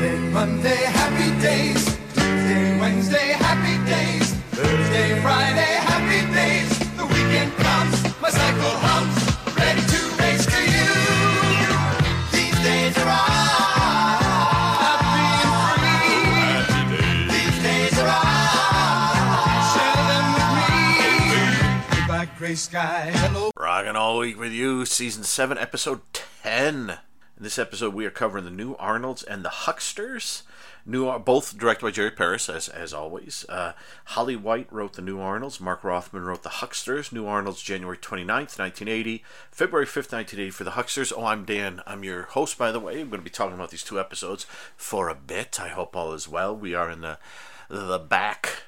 Monday, Monday, happy days. Tuesday, Wednesday, happy days. Thursday, Friday, happy days. The weekend comes, my cycle hums, ready to race to you. These days are ours. These days are ours. Share them with me. Goodbye, gray sky. Hello. Rocking all week with you, season 7, episode 10. In this episode, we are covering the new Arnolds and the Hucksters. New, both directed by Jerry Paris, as, as always. Uh, Holly White wrote the New Arnolds. Mark Rothman wrote the Hucksters. New Arnolds, January 29th, 1980. February 5th, 1980 for the Hucksters. Oh, I'm Dan. I'm your host, by the way. I'm going to be talking about these two episodes for a bit. I hope all is well. We are in the the back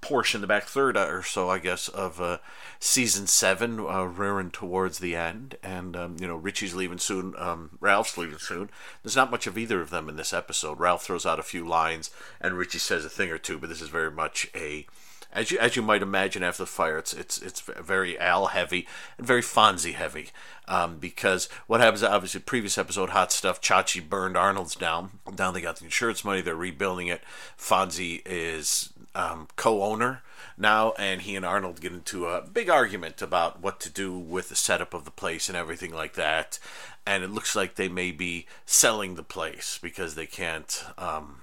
portion, the back third or so, I guess, of uh, season seven, uh, rearing towards the end. And, um, you know, Richie's leaving soon, um, Ralph's leaving soon. There's not much of either of them in this episode. Ralph throws out a few lines, and Richie says a thing or two, but this is very much a. As you, as you might imagine after the fire, it's it's it's very Al heavy and very Fonzie heavy, um, because what happens obviously previous episode hot stuff. Chachi burned Arnold's down. Down they got the insurance money. They're rebuilding it. Fonzie is um, co-owner now, and he and Arnold get into a big argument about what to do with the setup of the place and everything like that. And it looks like they may be selling the place because they can't um,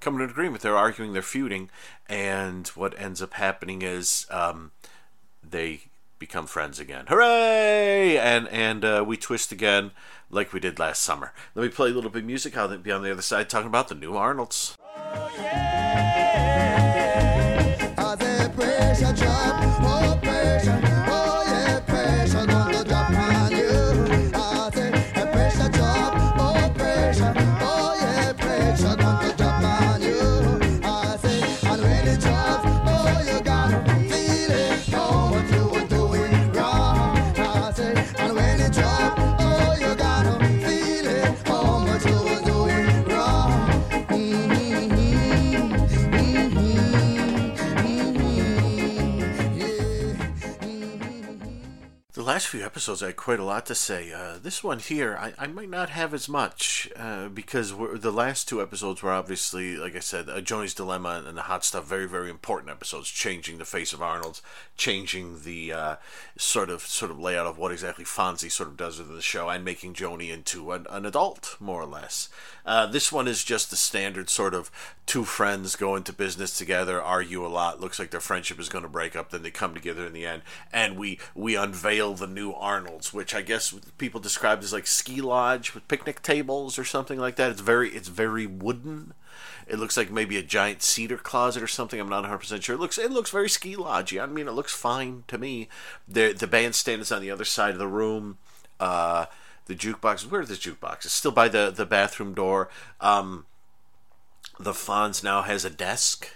come to an agreement. They're arguing, they're feuding, and what ends up happening is um, they become friends again. Hooray! And and uh, we twist again like we did last summer. Let me play a little bit of music. I'll be on the other side talking about the new Arnolds. As a pressure last few episodes, I had quite a lot to say. Uh, this one here, I, I might not have as much uh, because the last two episodes were obviously, like I said, uh, Joanie's Dilemma and the Hot Stuff, very, very important episodes, changing the face of Arnold's, changing the uh, sort of sort of layout of what exactly Fonzie sort of does with the show, and making Joanie into an, an adult, more or less. Uh, this one is just the standard sort of two friends go into business together, argue a lot, looks like their friendship is going to break up, then they come together in the end, and we we unveil the new Arnold's, which I guess people described as like ski lodge with picnic tables or something like that. It's very it's very wooden. It looks like maybe a giant cedar closet or something. I'm not 100 percent sure. It looks it looks very ski lodgey. I mean, it looks fine to me. The the bandstand is on the other side of the room. Uh, the jukebox. Where is the jukebox? It's still by the the bathroom door. Um, the Fonz now has a desk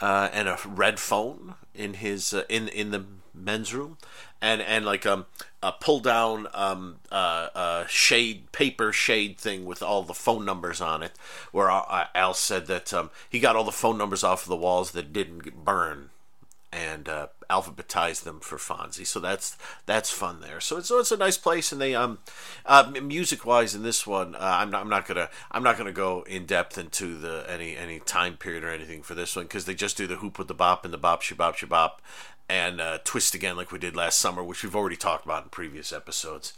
uh, and a red phone in his uh, in in the men's room, and and like um a pull down um uh, shade paper shade thing with all the phone numbers on it. Where Al said that um he got all the phone numbers off of the walls that didn't burn and uh, alphabetize them for Fonzie. So that's that's fun there. So it's so it's a nice place, and they um uh, music wise in this one, uh, I'm not I'm not gonna I'm not gonna go in depth into the any any time period or anything for this one because they just do the hoop with the bop and the bop shabop shabop and uh, twist again like we did last summer, which we've already talked about in previous episodes.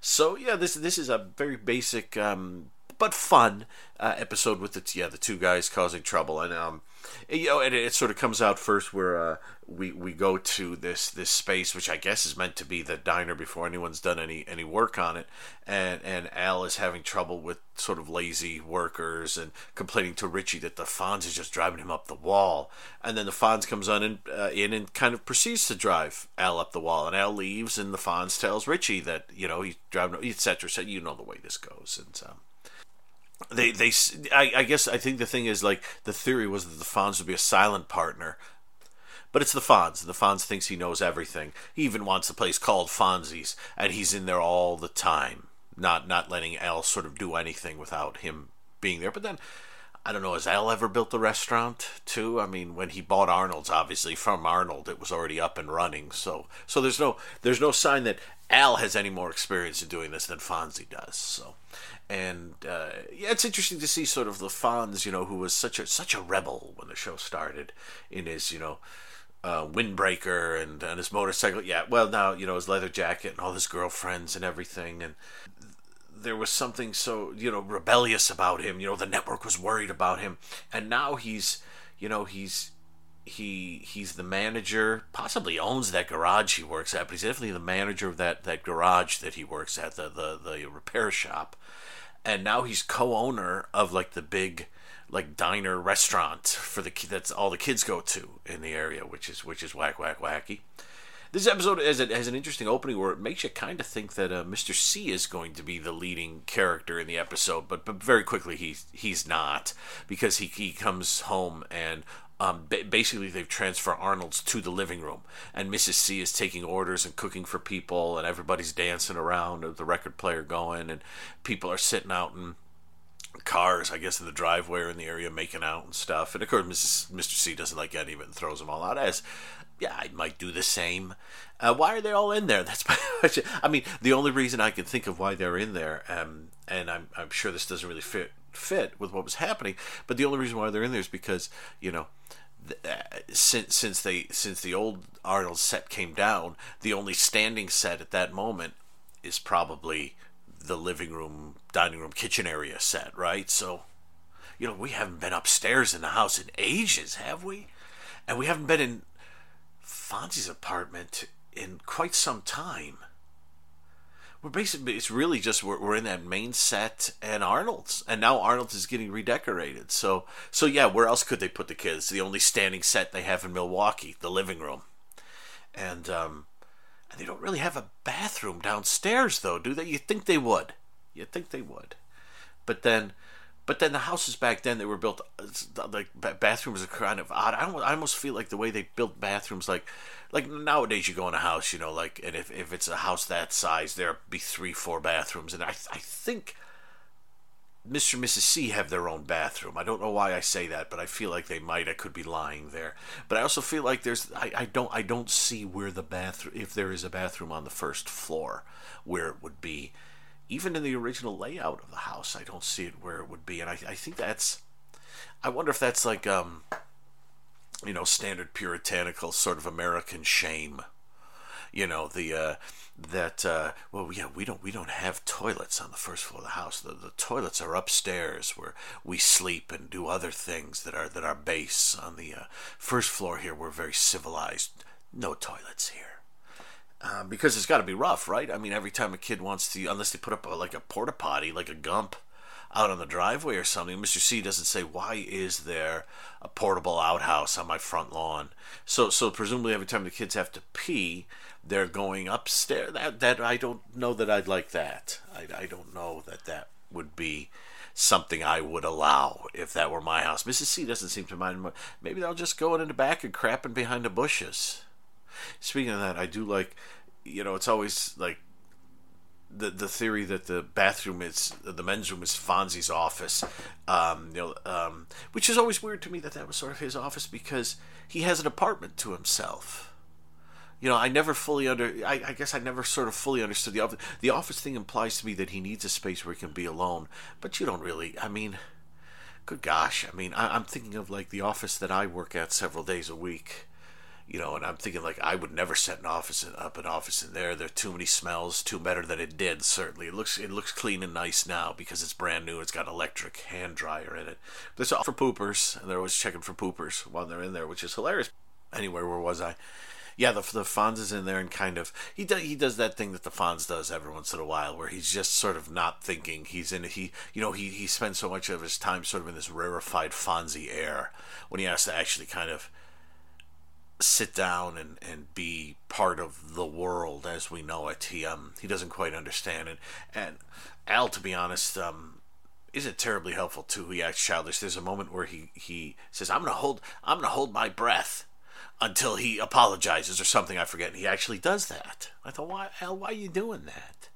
So yeah, this this is a very basic um, but fun uh, episode with the yeah the two guys causing trouble. And um you know and it, sort of comes out first where uh, we we go to this this space which I guess is meant to be the diner before anyone's done any any work on it. And and Al is having trouble with sort of lazy workers and complaining to Richie that the Fonz is just driving him up the wall. And then the Fonz comes on and uh, in and kind of proceeds to drive Al up the wall. And Al leaves and the Fonz tells Richie that you know he's driving etc. So you know the way this goes. And um, they they I, I guess I think the thing is like the theory was that the Fonz would be a silent partner, but it's the Fonz. The Fonz thinks he knows everything. He even wants the place called Fonzie's, and he's in there all the time, not not letting Al sort of do anything without him being there. But then I don't know. Has Al ever built a restaurant too? I mean, when he bought Arnold's, obviously from Arnold, it was already up and running. So, so there's no there's no sign that Al has any more experience in doing this than Fonzie does. So, and uh, yeah, it's interesting to see sort of the Fonz, you know, who was such a such a rebel when the show started, in his you know. Uh, windbreaker and, and his motorcycle. Yeah, well, now, you know, his leather jacket and all his girlfriends and everything. And there was something so you know rebellious about him you know the network was worried about him. And now he's you know he's he he's the manager possibly owns that garage he works at but he's definitely the manager of that that garage that he works at the the, the repair shop. And now he's co-owner of like the big like diner restaurant for the that's all the kids go to in the area which is which is whack whack wacky this episode has, a, has an interesting opening where it makes you kind of think that uh, Mr. C is going to be the leading character in the episode, but but very quickly he's he's not because he he comes home and um, basically they've transferred Arnold's to the living room, and Mrs. C is taking orders and cooking for people, and everybody's dancing around with the record player going, and people are sitting out in cars, I guess, in the driveway or in the area making out and stuff. And of course, Mrs. Mr. C doesn't like any of it and throws them all out as yeah, I might do the same. Uh, why are they all in there? That's my question. I mean, the only reason I can think of why they're in there, um, and I'm, I'm sure this doesn't really fit fit with what was happening, but the only reason why they're in there is because you know, uh, since since they since the old Arnold set came down, the only standing set at that moment is probably the living room, dining room, kitchen area set, right? So, you know, we haven't been upstairs in the house in ages, have we? And we haven't been in Fonzie's apartment in quite some time. We're basically, it's really just we're, we're in that main set and Arnold's, and now Arnold's is getting redecorated. So, so yeah, where else could they put the kids? The only standing set they have in Milwaukee, the living room, and um, they don't really have a bathroom downstairs, though, do they? You think they would? You think they would? But then but then the houses back then they were built uh, like bathrooms are kind of odd. I, I almost feel like the way they built bathrooms, like like nowadays you go in a house, you know, like and if, if it's a house that size, there'll be three, four bathrooms, and I I think Mr. and Mrs. C have their own bathroom. I don't know why I say that, but I feel like they might. I could be lying there, but I also feel like there's I, I don't I don't see where the bathroom if there is a bathroom on the first floor where it would be even in the original layout of the house, I don't see it where it would be, and I, I think that's. I wonder if that's like um, you know, standard puritanical sort of American shame. You know the uh, that uh, well yeah we don't we don't have toilets on the first floor of the house. The, the toilets are upstairs where we sleep and do other things that are that are base. On the uh, first floor here, we're very civilized. No toilets here. Uh, because it's got to be rough, right? I mean, every time a kid wants to, unless they put up a, like a porta potty, like a gump, out on the driveway or something, Mr. C doesn't say, "Why is there a portable outhouse on my front lawn?" So, so presumably every time the kids have to pee, they're going upstairs. That that I don't know that I'd like that. I I don't know that that would be something I would allow if that were my house. Mrs. C doesn't seem to mind. Maybe they'll just go in the back and crapping behind the bushes. Speaking of that, I do like, you know, it's always like the the theory that the bathroom is the men's room is Fonzie's office, um, you know, um, which is always weird to me that that was sort of his office because he has an apartment to himself. You know, I never fully under. I, I guess I never sort of fully understood the office. The office thing implies to me that he needs a space where he can be alone, but you don't really. I mean, good gosh, I mean, I, I'm thinking of like the office that I work at several days a week you know, and I'm thinking like I would never set an office in, up an office in there. There are too many smells, too better than it did. Certainly, it looks it looks clean and nice now because it's brand new. It's got electric hand dryer in it. But it's all for poopers, and they're always checking for poopers while they're in there, which is hilarious. Anyway, where was I? Yeah, the the Fonz is in there and kind of he does he does that thing that the Fonz does every once in a while, where he's just sort of not thinking. He's in he you know he he spends so much of his time sort of in this rarefied Fonzie air when he has to actually kind of sit down and, and be part of the world as we know it. He um he doesn't quite understand it. And Al, to be honest, um, isn't terribly helpful too. He acts childish. There's a moment where he he says, "I'm gonna hold I'm gonna hold my breath." Until he apologizes or something, I forget. And he actually does that. I thought, why, Al, why are you doing that?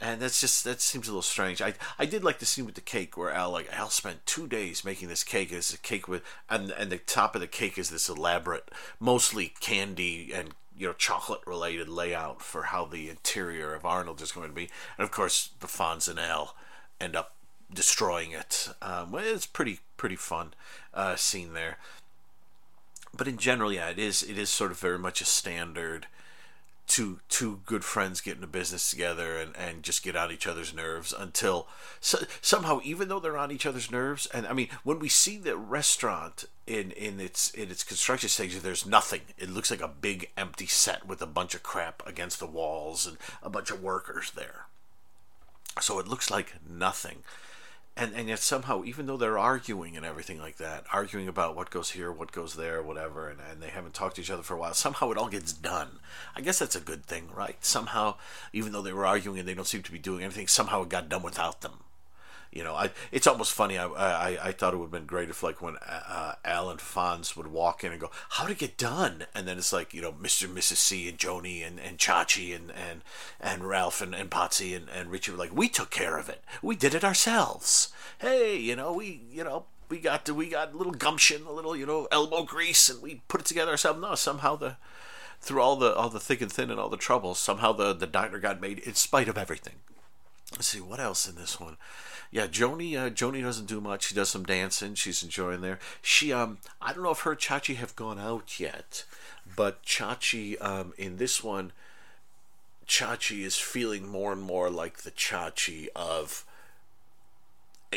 And that's just that seems a little strange. I I did like the scene with the cake where Al like Al spent two days making this cake. It's a cake with and and the top of the cake is this elaborate, mostly candy and you know chocolate related layout for how the interior of Arnold is going to be. And of course, the Fonz and Al end up destroying it. Um, it's pretty pretty fun uh, scene there. But in general, yeah, it is it is sort of very much a standard two two good friends get into business together and, and just get on each other's nerves until so, somehow even though they're on each other's nerves and I mean when we see the restaurant in in its in its construction stage there's nothing. It looks like a big empty set with a bunch of crap against the walls and a bunch of workers there. So it looks like nothing and and yet somehow even though they're arguing and everything like that arguing about what goes here what goes there whatever and, and they haven't talked to each other for a while somehow it all gets done. I guess that's a good thing right? Somehow even though they were arguing and they don't seem to be doing anything somehow it got done without them you know, I it's almost funny. I I, I thought it would have been great if like when uh, Al and Fonz would walk in and go, "How did it get done?" And then it's like you know, Mister, Mrs. C, and Joanie and, and Chachi and and and Ralph and and Potsy and and Richie were like, "We took care of it. We did it ourselves. Hey, you know, we you know." We got we got a little gumption, a little you know elbow grease, and we put it together ourselves. No, somehow the through all the all the thick and thin and all the troubles, somehow the the diner got made in spite of everything. Let's see what else in this one yeah, Joanie. Uh, Joanie doesn't do much. She does some dancing. She's enjoying there. She, um, I don't know if her and Chachi have gone out yet, but Chachi, um, in this one, Chachi is feeling more and more like the Chachi of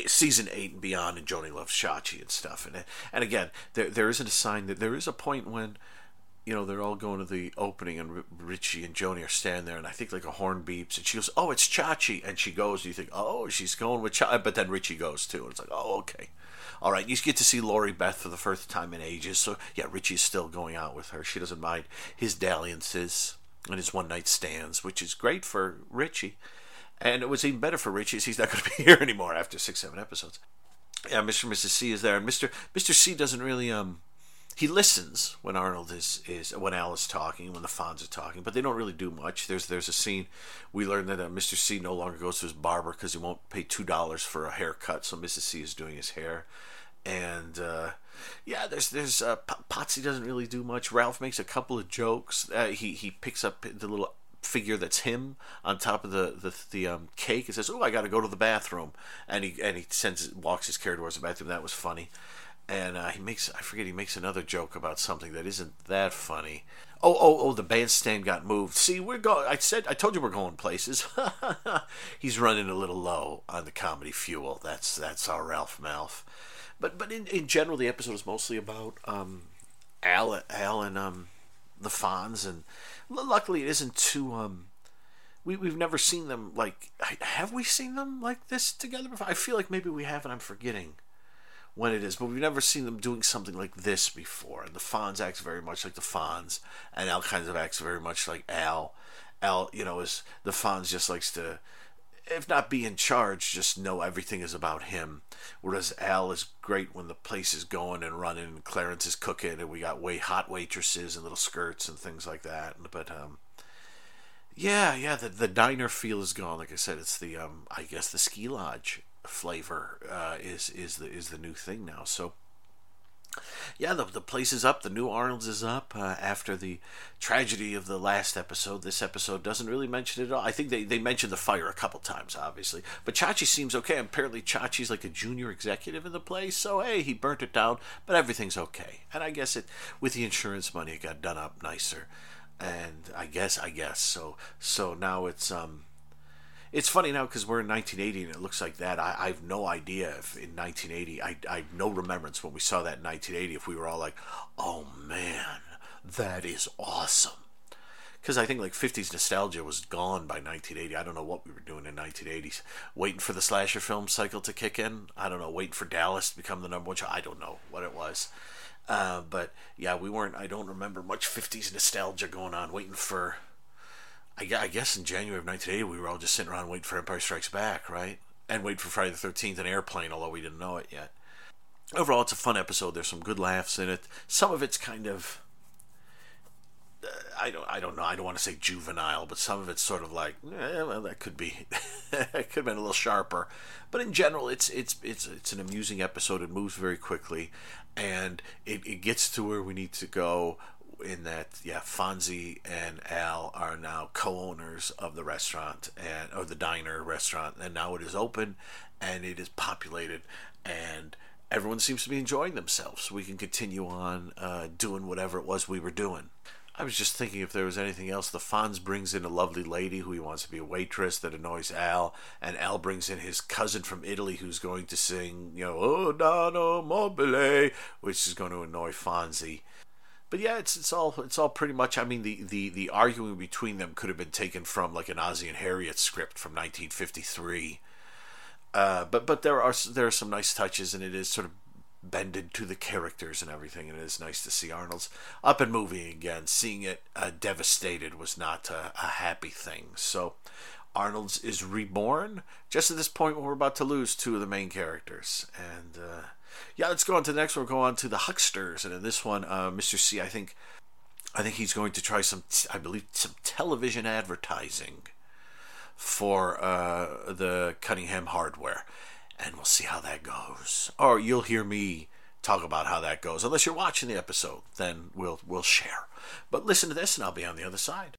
season eight and beyond, and Joanie loves Chachi and stuff. And and again, there there isn't a sign that there is a point when you know, they're all going to the opening, and Richie and Joanie are standing there, and I think like a horn beeps, and she goes, "Oh, it's Chachi," and she goes. You think, "Oh, she's going with Chachi," but then Richie goes too, and it's like, "Oh, okay." All right, you get to see Lori Beth for the first time in ages, so yeah, Richie's still going out with her. She doesn't mind his dalliances and his one night stands, which is great for Richie. And it was even better for Richie, he's not going to be here anymore after six, seven episodes. Yeah, Mr. and Mrs. C is there, and Mr. Mr. C doesn't really um he listens when Arnold is, is when Al is talking, when the Fonz are talking, but they don't really do much. There's there's a scene we learn that uh, Mr. C no longer goes to his barber because he won't pay two dollars for a haircut, so Mrs. C is doing his hair, and uh, yeah, there's there's uh, Potsy doesn't really do much. Ralph makes a couple of jokes. Uh, he he picks up the little figure that's him on top of the the, the um, cake and says, "Oh, I got to go to the bathroom," and he and he sends walks his character towards the bathroom. That was funny and uh, he makes I forget he makes another joke about something that isn't that funny. Oh oh oh! The bandstand got moved. See, we're going. I said I told you we're going places. He's running a little low on the comedy fuel. That's that's our Ralph Malph. But but in, in general, the episode is mostly about um, Al Al and um, the Fonz, and luckily it isn't too um. We, we've never seen them like have we seen them like this together before? I feel like maybe we have and I'm forgetting when it is, but we've never seen them doing something like this before. And the Fonz acts very much like the Fonz, and Al kind of acts very much like Al. Al, you know, is the Fonz just likes to, if not be in charge, just know everything is about him. Whereas Al is great when the place is going and running, and Clarence is cooking, and we got way hot waitresses and little skirts and things like that. But um, yeah, yeah, the the diner feel is gone. Like I said, it's the um, I guess the ski lodge flavor uh, is is the is the new thing now. So yeah, the, the place is up. The new Arnold's is up uh, after the tragedy of the last episode. This episode doesn't really mention it at all. I think they, they mentioned the fire a couple times, obviously. But Chachi seems okay. Apparently, Chachi's like a junior executive in the place. So, hey, he burnt it down, but everything's okay. And I guess it with the insurance money, it got done up nicer. And I guess, I guess. So, so now it's, um, it's funny now because we're in 1980 and it looks like that. I, I have no idea if in 1980, I, I no remembrance when we saw that in 1980 if we were all like, oh man, that is awesome. Because I think like 50s nostalgia was gone by 1980. I don't know what we were doing in 1980s. Waiting for the slasher film cycle to kick in. I don't know. Waiting for Dallas to become the number one. Show. I don't know what it was. Uh, but yeah, we weren't. I don't remember much 50s nostalgia going on. Waiting for I, guess in January of 1980, we were all just sitting around waiting for Empire Strikes Back, right? And waiting for Friday the 13th, an airplane, although we didn't know it yet. Overall, it's a fun episode. There's some good laughs in it. Some of it's kind of I don't I don't know I don't want to say juvenile, but some of it's sort of like eh, well that could be it could have been a little sharper. But in general, it's it's it's it's an amusing episode. It moves very quickly, and it, it gets to where we need to go. In that, yeah, Fonzie and Al are now co-owners of the restaurant and or the diner restaurant, and now it is open, and it is populated, and everyone seems to be enjoying themselves. So we can continue on uh, doing whatever it was we were doing. I was just thinking if there was anything else. The Fonz brings in a lovely lady who he wants to be a waitress that annoys Al, and Al brings in his cousin from Italy who's going to sing, you know, Oh Nano Mobile, which is going to annoy Fonzie. But yeah, it's it's all it's all pretty much. I mean, the, the, the arguing between them could have been taken from like an Ozzie and Harriet script from 1953. Uh, but but there are there are some nice touches, and it is sort of bended to the characters and everything. And it is nice to see Arnold's up and moving again. Seeing it uh, devastated was not a, a happy thing. So Arnold's is reborn just at this point when we're about to lose two of the main characters. And uh, yeah, let's go on to the next one. We'll go on to the Hucksters, and in this one, uh, Mr. C, I think, I think he's going to try some, t- I believe, some television advertising for uh, the Cunningham hardware, and we'll see how that goes. Or you'll hear me talk about how that goes. Unless you're watching the episode, then we'll we'll share. But listen to this, and I'll be on the other side.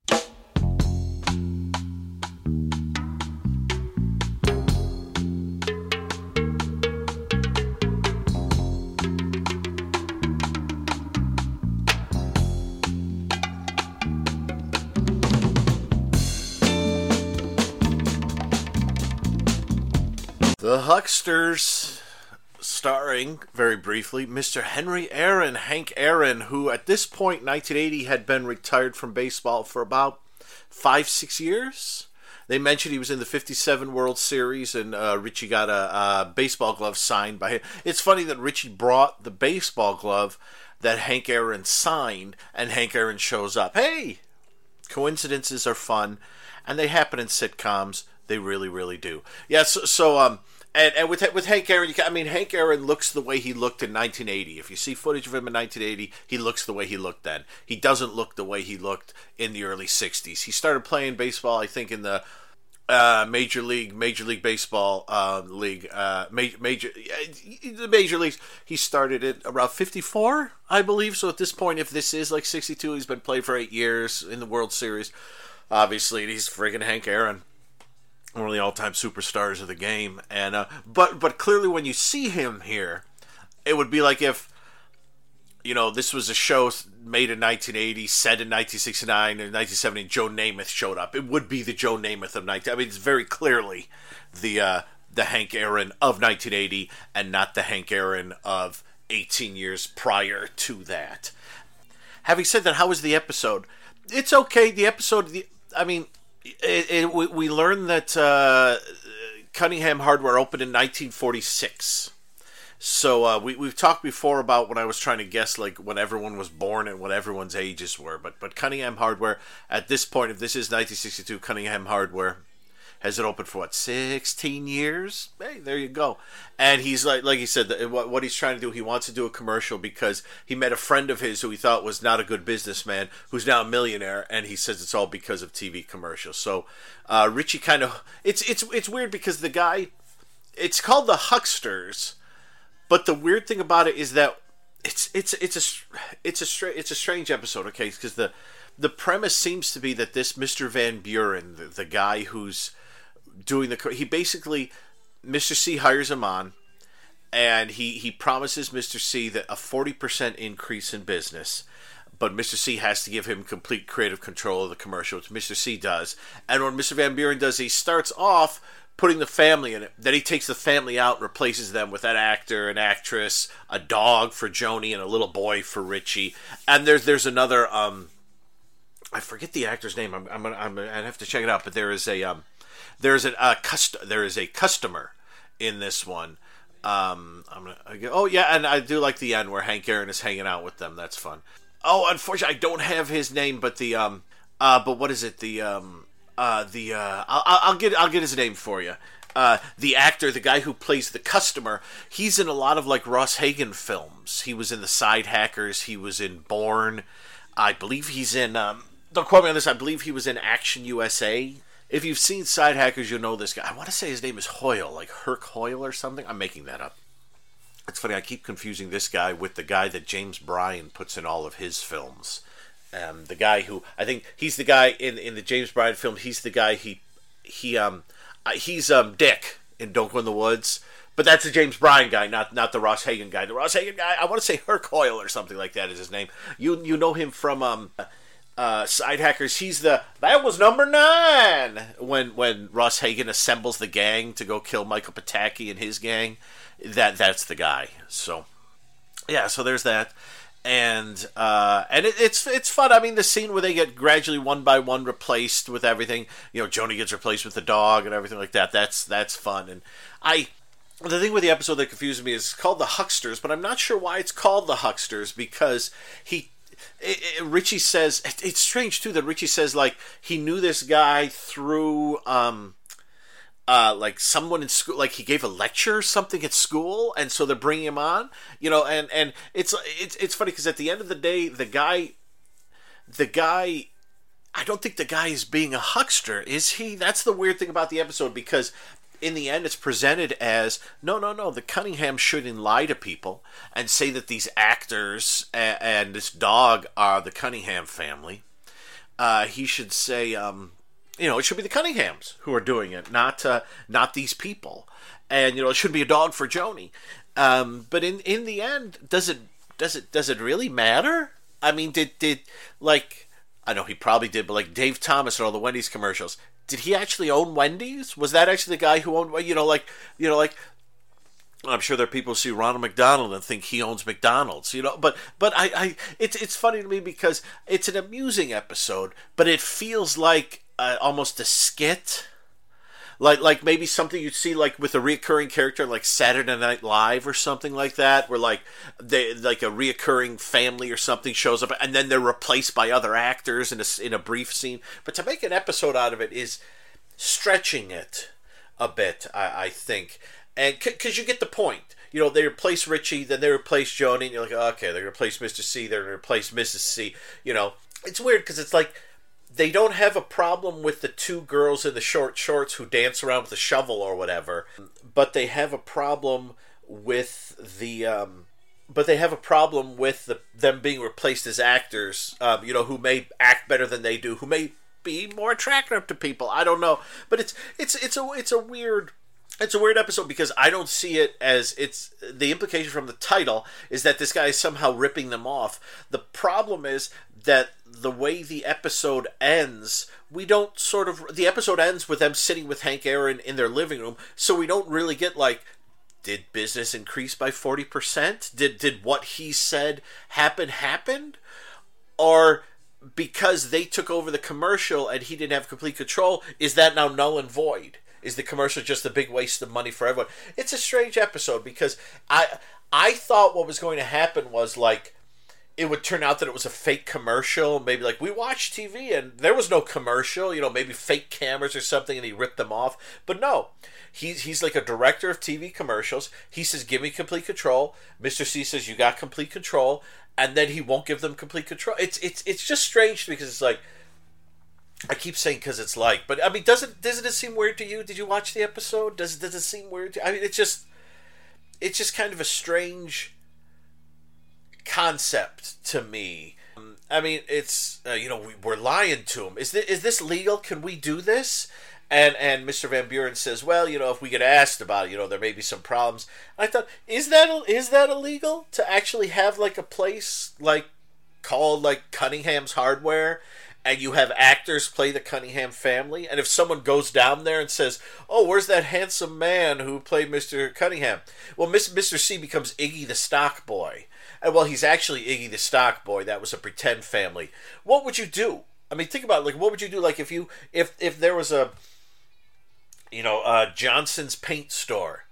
The Hucksters, starring very briefly Mr. Henry Aaron, Hank Aaron, who at this point, 1980, had been retired from baseball for about five, six years. They mentioned he was in the 57 World Series, and uh, Richie got a, a baseball glove signed by him. It's funny that Richie brought the baseball glove that Hank Aaron signed, and Hank Aaron shows up. Hey, coincidences are fun, and they happen in sitcoms. They really, really do. Yeah. So, so um, and, and with with Hank Aaron, can, I mean, Hank Aaron looks the way he looked in 1980. If you see footage of him in 1980, he looks the way he looked then. He doesn't look the way he looked in the early 60s. He started playing baseball, I think, in the uh, major league, major league baseball um, league, uh, major, major, the major leagues. He started it around '54, I believe. So at this point, if this is like '62, he's been playing for eight years in the World Series. Obviously, he's friggin' Hank Aaron one of the all-time superstars of the game. And uh, but but clearly, when you see him here, it would be like if you know this was a show made in 1980, set in 1969 and 1970. Joe Namath showed up. It would be the Joe Namath of 19. I mean, it's very clearly the uh, the Hank Aaron of 1980, and not the Hank Aaron of 18 years prior to that. Having said that, how was the episode? It's okay. The episode, the, I mean, it, it, we, we learned that uh, Cunningham Hardware opened in 1946. So uh, we we've talked before about when I was trying to guess like when everyone was born and what everyone's ages were, but but Cunningham Hardware at this point, if this is 1962, Cunningham Hardware has it open for what 16 years? Hey there you go. And he's like like he said what, he's trying to do he wants to do a commercial because he met a friend of his who he thought was not a good businessman who's now a millionaire and he says it's all because of tv commercials. So uh, richie kind of it's it's it's weird because the guy it's called the hucksters but the weird thing about it is that it's it's it's a it's a stra- it's a strange episode okay? Because the the premise seems to be that this Mr. Van Buren, the, the guy who's doing the he basically Mr. C hires him on and he he promises Mr. C that a 40% increase in business but Mr. C has to give him complete creative control of the commercial, which Mr. C does. And what Mr. Van Buren does, he starts off putting the family in it. Then he takes the family out and replaces them with that actor, an actress, a dog for Joanie, and a little boy for Richie. And there's there's another um, I forget the actor's name. I'm I'm, I'm I have to check it out. But there is a um, there's a, a cust- there is a customer in this one. Um, I'm gonna, go, oh yeah, and I do like the end where Hank Aaron is hanging out with them. That's fun. Oh, unfortunately, I don't have his name, but the um, uh, but what is it? The um, uh, the uh, I'll, I'll get I'll get his name for you. Uh, the actor, the guy who plays the customer, he's in a lot of like Ross Hagen films. He was in the Sidehackers. He was in Born. I believe he's in. Um, don't quote me on this. I believe he was in Action USA. If you've seen Sidehackers, you'll know this guy. I want to say his name is Hoyle, like Herc Hoyle or something. I'm making that up. It's funny. I keep confusing this guy with the guy that James Bryan puts in all of his films. Um, the guy who I think he's the guy in in the James Bryan film. He's the guy he he um uh, he's um Dick in Don't Go in the Woods. But that's the James Bryan guy, not not the Ross Hagen guy. The Ross Hagen guy, I want to say Herc Hoyle or something like that is his name. You you know him from um uh, Sidehackers. He's the that was number nine when when Ross Hagen assembles the gang to go kill Michael Pataki and his gang. That that's the guy. So yeah, so there's that. And uh, and it, it's it's fun. I mean, the scene where they get gradually one by one replaced with everything. You know, Joanie gets replaced with the dog and everything like that. That's that's fun. And I the thing with the episode that confuses me is it's called the Hucksters, but I'm not sure why it's called the Hucksters because he. It, it, Richie says it, it's strange too that Richie says like he knew this guy through um uh like someone in school like he gave a lecture or something at school and so they're bringing him on you know and and it's it's it's funny because at the end of the day the guy the guy I don't think the guy is being a huckster, is he? That's the weird thing about the episode because in the end it's presented as no no no the cunningham shouldn't lie to people and say that these actors and, and this dog are the cunningham family. Uh, he should say um, you know it should be the cunninghams who are doing it not uh, not these people. And you know it should be a dog for joanie. Um, but in in the end does it does it does it really matter? I mean did did like I know he probably did, but like Dave Thomas and all the Wendy's commercials, did he actually own Wendy's? Was that actually the guy who owned? You know, like you know, like I'm sure there are people who see Ronald McDonald and think he owns McDonald's, you know. But but I, I it's it's funny to me because it's an amusing episode, but it feels like uh, almost a skit like like maybe something you'd see like with a reoccurring character like Saturday Night Live or something like that, where like they like a reoccurring family or something shows up and then they're replaced by other actors in a in a brief scene. But to make an episode out of it is stretching it a bit, I, I think, and because you get the point. You know, they replace Richie, then they replace Joanie, and you're like, okay, they're going to replace Mr. C, they're going to replace Mrs. C. You know, it's weird because it's like they don't have a problem with the two girls in the short shorts who dance around with a shovel or whatever, but they have a problem with the. Um, but they have a problem with the, them being replaced as actors, um, you know, who may act better than they do, who may be more attractive to people. I don't know, but it's it's it's a it's a weird it's a weird episode because I don't see it as it's the implication from the title is that this guy is somehow ripping them off. The problem is that the way the episode ends, we don't sort of the episode ends with them sitting with Hank Aaron in their living room, so we don't really get like did business increase by 40%? Did did what he said happen happened? Or because they took over the commercial and he didn't have complete control, is that now null and void? Is the commercial just a big waste of money for everyone? It's a strange episode because I I thought what was going to happen was like it would turn out that it was a fake commercial. Maybe like we watched TV and there was no commercial. You know, maybe fake cameras or something, and he ripped them off. But no, he's he's like a director of TV commercials. He says, "Give me complete control." Mister C says, "You got complete control," and then he won't give them complete control. It's it's it's just strange because it's like I keep saying because it's like, but I mean, doesn't doesn't it seem weird to you? Did you watch the episode? Does does it seem weird? To, I mean, it's just it's just kind of a strange concept to me. Um, I mean, it's uh, you know we, we're lying to him. Is this, is this legal? Can we do this? And and Mr. Van Buren says, well, you know, if we get asked about it, you know, there may be some problems. I thought, is that is that illegal to actually have like a place like called like Cunningham's Hardware? and you have actors play the Cunningham family, and if someone goes down there and says, "Oh, where's that handsome man who played Mr. Cunningham?" Well, Mr. C becomes Iggy the Stock Boy, well, he's actually Iggy the Stock Boy. That was a pretend family. What would you do? I mean, think about it, like what would you do? Like if you if if there was a you know uh, Johnson's paint store,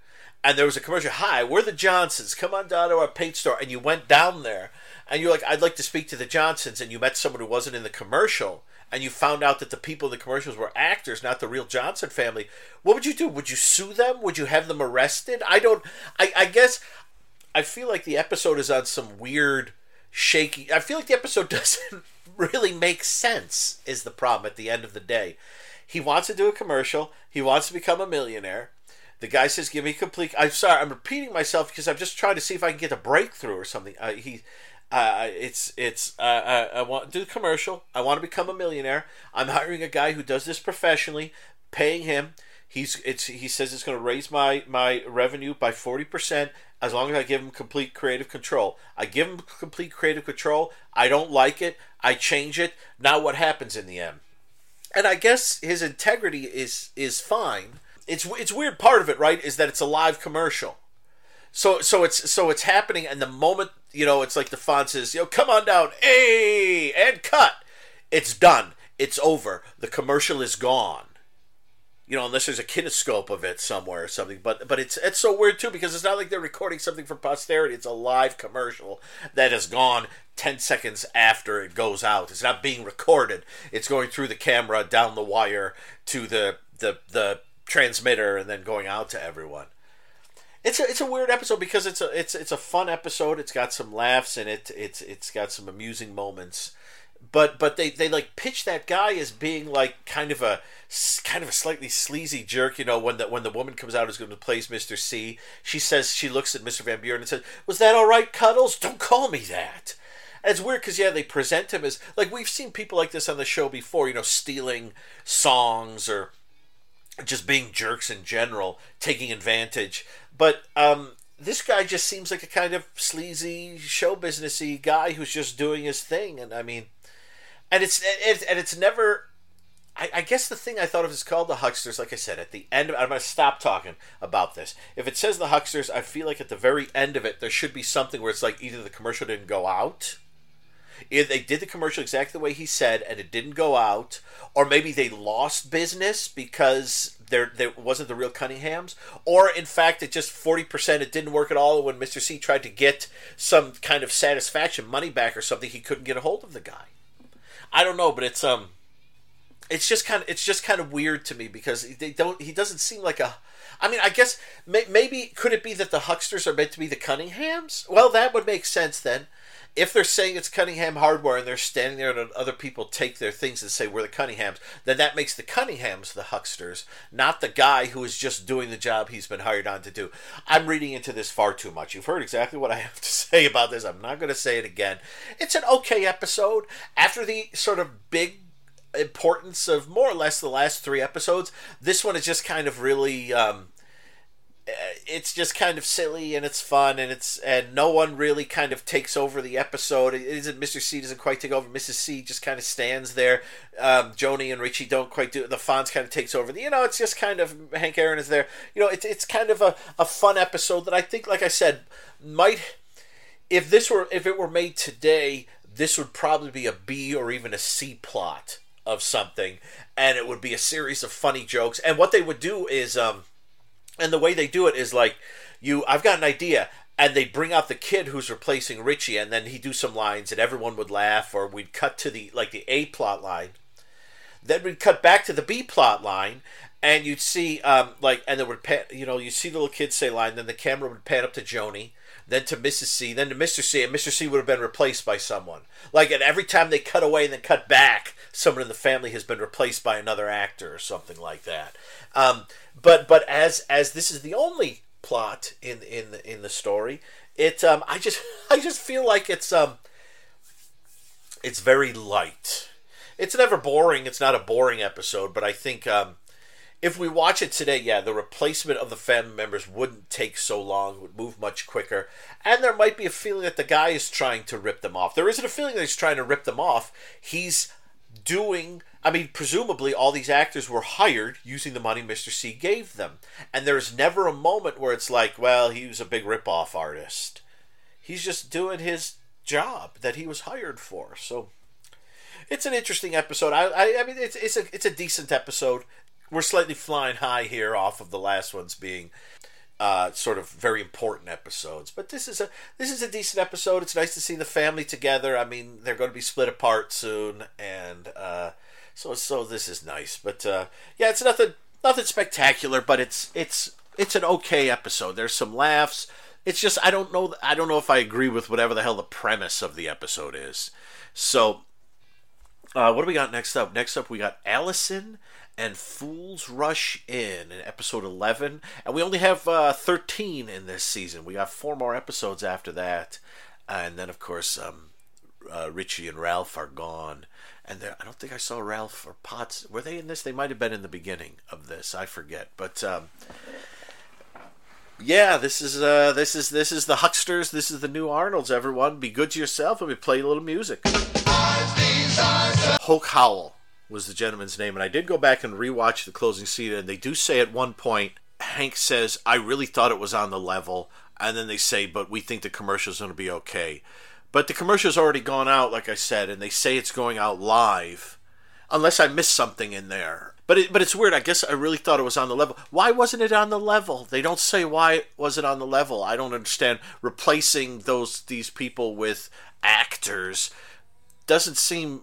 and there was a commercial. Hi, we're the Johnsons. Come on down to our paint store, and you went down there and you're like, I'd like to speak to the Johnsons, and you met someone who wasn't in the commercial, and you found out that the people in the commercials were actors, not the real Johnson family, what would you do? Would you sue them? Would you have them arrested? I don't. I, I guess I feel like the episode is on some weird shaky. I feel like the episode doesn't really make sense. Is the problem at the end of the day? He wants to do a commercial. He wants to become a millionaire. The guy says, "Give me complete." I'm sorry, I'm repeating myself because I'm just trying to see if I can get a breakthrough or something. Uh, he, uh, it's it's. Uh, I, I want to do the commercial. I want to become a millionaire. I'm hiring a guy who does this professionally, paying him. He's it's he says it's going to raise my my revenue by forty percent as long as I give him complete creative control. I give him complete creative control. I don't like it. I change it. Now what happens in the end? And I guess his integrity is is fine. It's it's weird part of it, right? Is that it's a live commercial. So so it's so it's happening and the moment, you know, it's like the font says, "Yo, come on down. Hey, and cut." It's done. It's over. The commercial is gone you know, unless there's a kinescope of it somewhere or something. But but it's it's so weird too because it's not like they're recording something for posterity. It's a live commercial that is gone ten seconds after it goes out. It's not being recorded. It's going through the camera down the wire to the the the transmitter and then going out to everyone. It's a, it's a weird episode because it's a it's it's a fun episode. It's got some laughs in it. It's it's got some amusing moments but but they they like pitch that guy as being like kind of a kind of a slightly sleazy jerk you know when the when the woman comes out who's going to place mr c. She says she looks at mr van buren and says was that all right cuddles? Don't call me that. It's weird because yeah they present him as like we've seen people like this on the show before you know stealing songs or just being jerks in general taking advantage. But um this guy just seems like a kind of sleazy show businessy guy who's just doing his thing and i mean and it's it, and it's never. I, I, guess the thing I thought of is called the Hucksters. Like I said, at the end, of, I'm going to stop talking about this. If it says the Hucksters, I feel like at the very end of it, there should be something where it's like either the commercial didn't go out, either they did the commercial exactly the way he said and it didn't go out, or maybe they lost business because there there wasn't the real Cunninghams, or in fact it just forty percent it didn't work at all. When Mister C tried to get some kind of satisfaction money back or something, he couldn't get a hold of the guy. I don't know, but it's um, it's just kind of it's just kind of weird to me because they don't. He doesn't seem like a. I mean, I guess may, maybe could it be that the Hucksters are meant to be the Cunninghams? Well, that would make sense then. If they're saying it's Cunningham hardware and they're standing there and other people take their things and say we're the Cunninghams, then that makes the Cunninghams the Hucksters, not the guy who is just doing the job he's been hired on to do. I'm reading into this far too much. You've heard exactly what I have to say about this. I'm not going to say it again. It's an okay episode. After the sort of big importance of more or less the last three episodes, this one is just kind of really. Um, it's just kind of silly and it's fun and it's and no one really kind of takes over the episode. It isn't Mr. C doesn't quite take over. Mrs. C just kind of stands there. Um, Joanie and Richie don't quite do it. The Fonz kind of takes over. You know, it's just kind of Hank Aaron is there. You know, it's it's kind of a, a fun episode that I think, like I said, might if this were if it were made today, this would probably be a B or even a C plot of something, and it would be a series of funny jokes. And what they would do is um and the way they do it is like you I've got an idea and they bring out the kid who's replacing Richie and then he'd do some lines and everyone would laugh or we'd cut to the like the A plot line. Then we'd cut back to the B plot line and you'd see um like and there would pan, you know you see the little kid say line then the camera would pan up to Joanie then to Mrs. C, then to Mr. C, and Mr. C would have been replaced by someone. Like, and every time they cut away and then cut back, someone in the family has been replaced by another actor or something like that. Um, but but as as this is the only plot in in the, in the story, it um, I just I just feel like it's um it's very light. It's never boring. It's not a boring episode, but I think um, if we watch it today, yeah, the replacement of the family members wouldn't take so long, would move much quicker, and there might be a feeling that the guy is trying to rip them off. There isn't a feeling that he's trying to rip them off. He's doing I mean, presumably all these actors were hired using the money Mr. C gave them. And there's never a moment where it's like, well, he was a big rip-off artist. He's just doing his job that he was hired for. So it's an interesting episode. I, I, I mean, it's, it's, a, it's a decent episode. We're slightly flying high here off of the last ones being uh, sort of very important episodes. But this is a this is a decent episode. It's nice to see the family together. I mean, they're going to be split apart soon, and uh, so so this is nice. But uh, yeah, it's nothing nothing spectacular, but it's it's it's an okay episode. There's some laughs. It's just I don't know. I don't know if I agree with whatever the hell the premise of the episode is. So, uh, what do we got next up? Next up, we got Allison and Fools Rush In in episode 11. And we only have uh, 13 in this season. We got four more episodes after that. And then, of course, um, uh, Richie and Ralph are gone. And there, I don't think I saw Ralph or Potts. Were they in this? They might have been in the beginning of this. I forget. But. Um, yeah, this is uh, this is this is the Hucksters. This is the new Arnold's. Everyone, be good to yourself, and we play a little music. Hoke Howell was the gentleman's name, and I did go back and rewatch the closing scene, and they do say at one point, Hank says, "I really thought it was on the level," and then they say, "But we think the commercial's going to be okay." But the commercial's already gone out, like I said, and they say it's going out live, unless I missed something in there. But it, but it's weird. I guess I really thought it was on the level. Why wasn't it on the level? They don't say why was it on the level. I don't understand. Replacing those these people with actors doesn't seem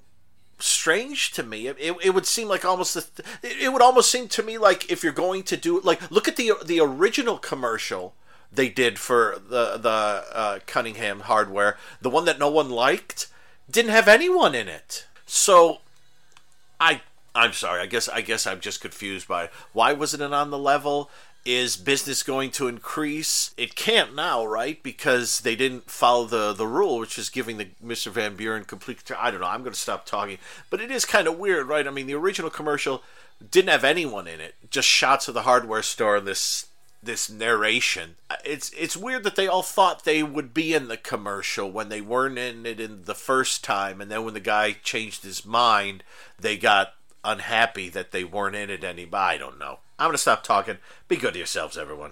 strange to me. It, it, it would seem like almost the, it would almost seem to me like if you're going to do like look at the the original commercial they did for the the uh, Cunningham hardware, the one that no one liked, didn't have anyone in it. So I I'm sorry. I guess I guess I'm just confused by why wasn't it on the level? Is business going to increase? It can't now, right? Because they didn't follow the the rule, which is giving the Mr. Van Buren complete. I don't know. I'm going to stop talking, but it is kind of weird, right? I mean, the original commercial didn't have anyone in it, just shots of the hardware store and this this narration. Uh, it's it's weird that they all thought they would be in the commercial when they weren't in it in the first time, and then when the guy changed his mind, they got unhappy that they weren't in it anymore. I don't know. I'm gonna stop talking. Be good to yourselves, everyone.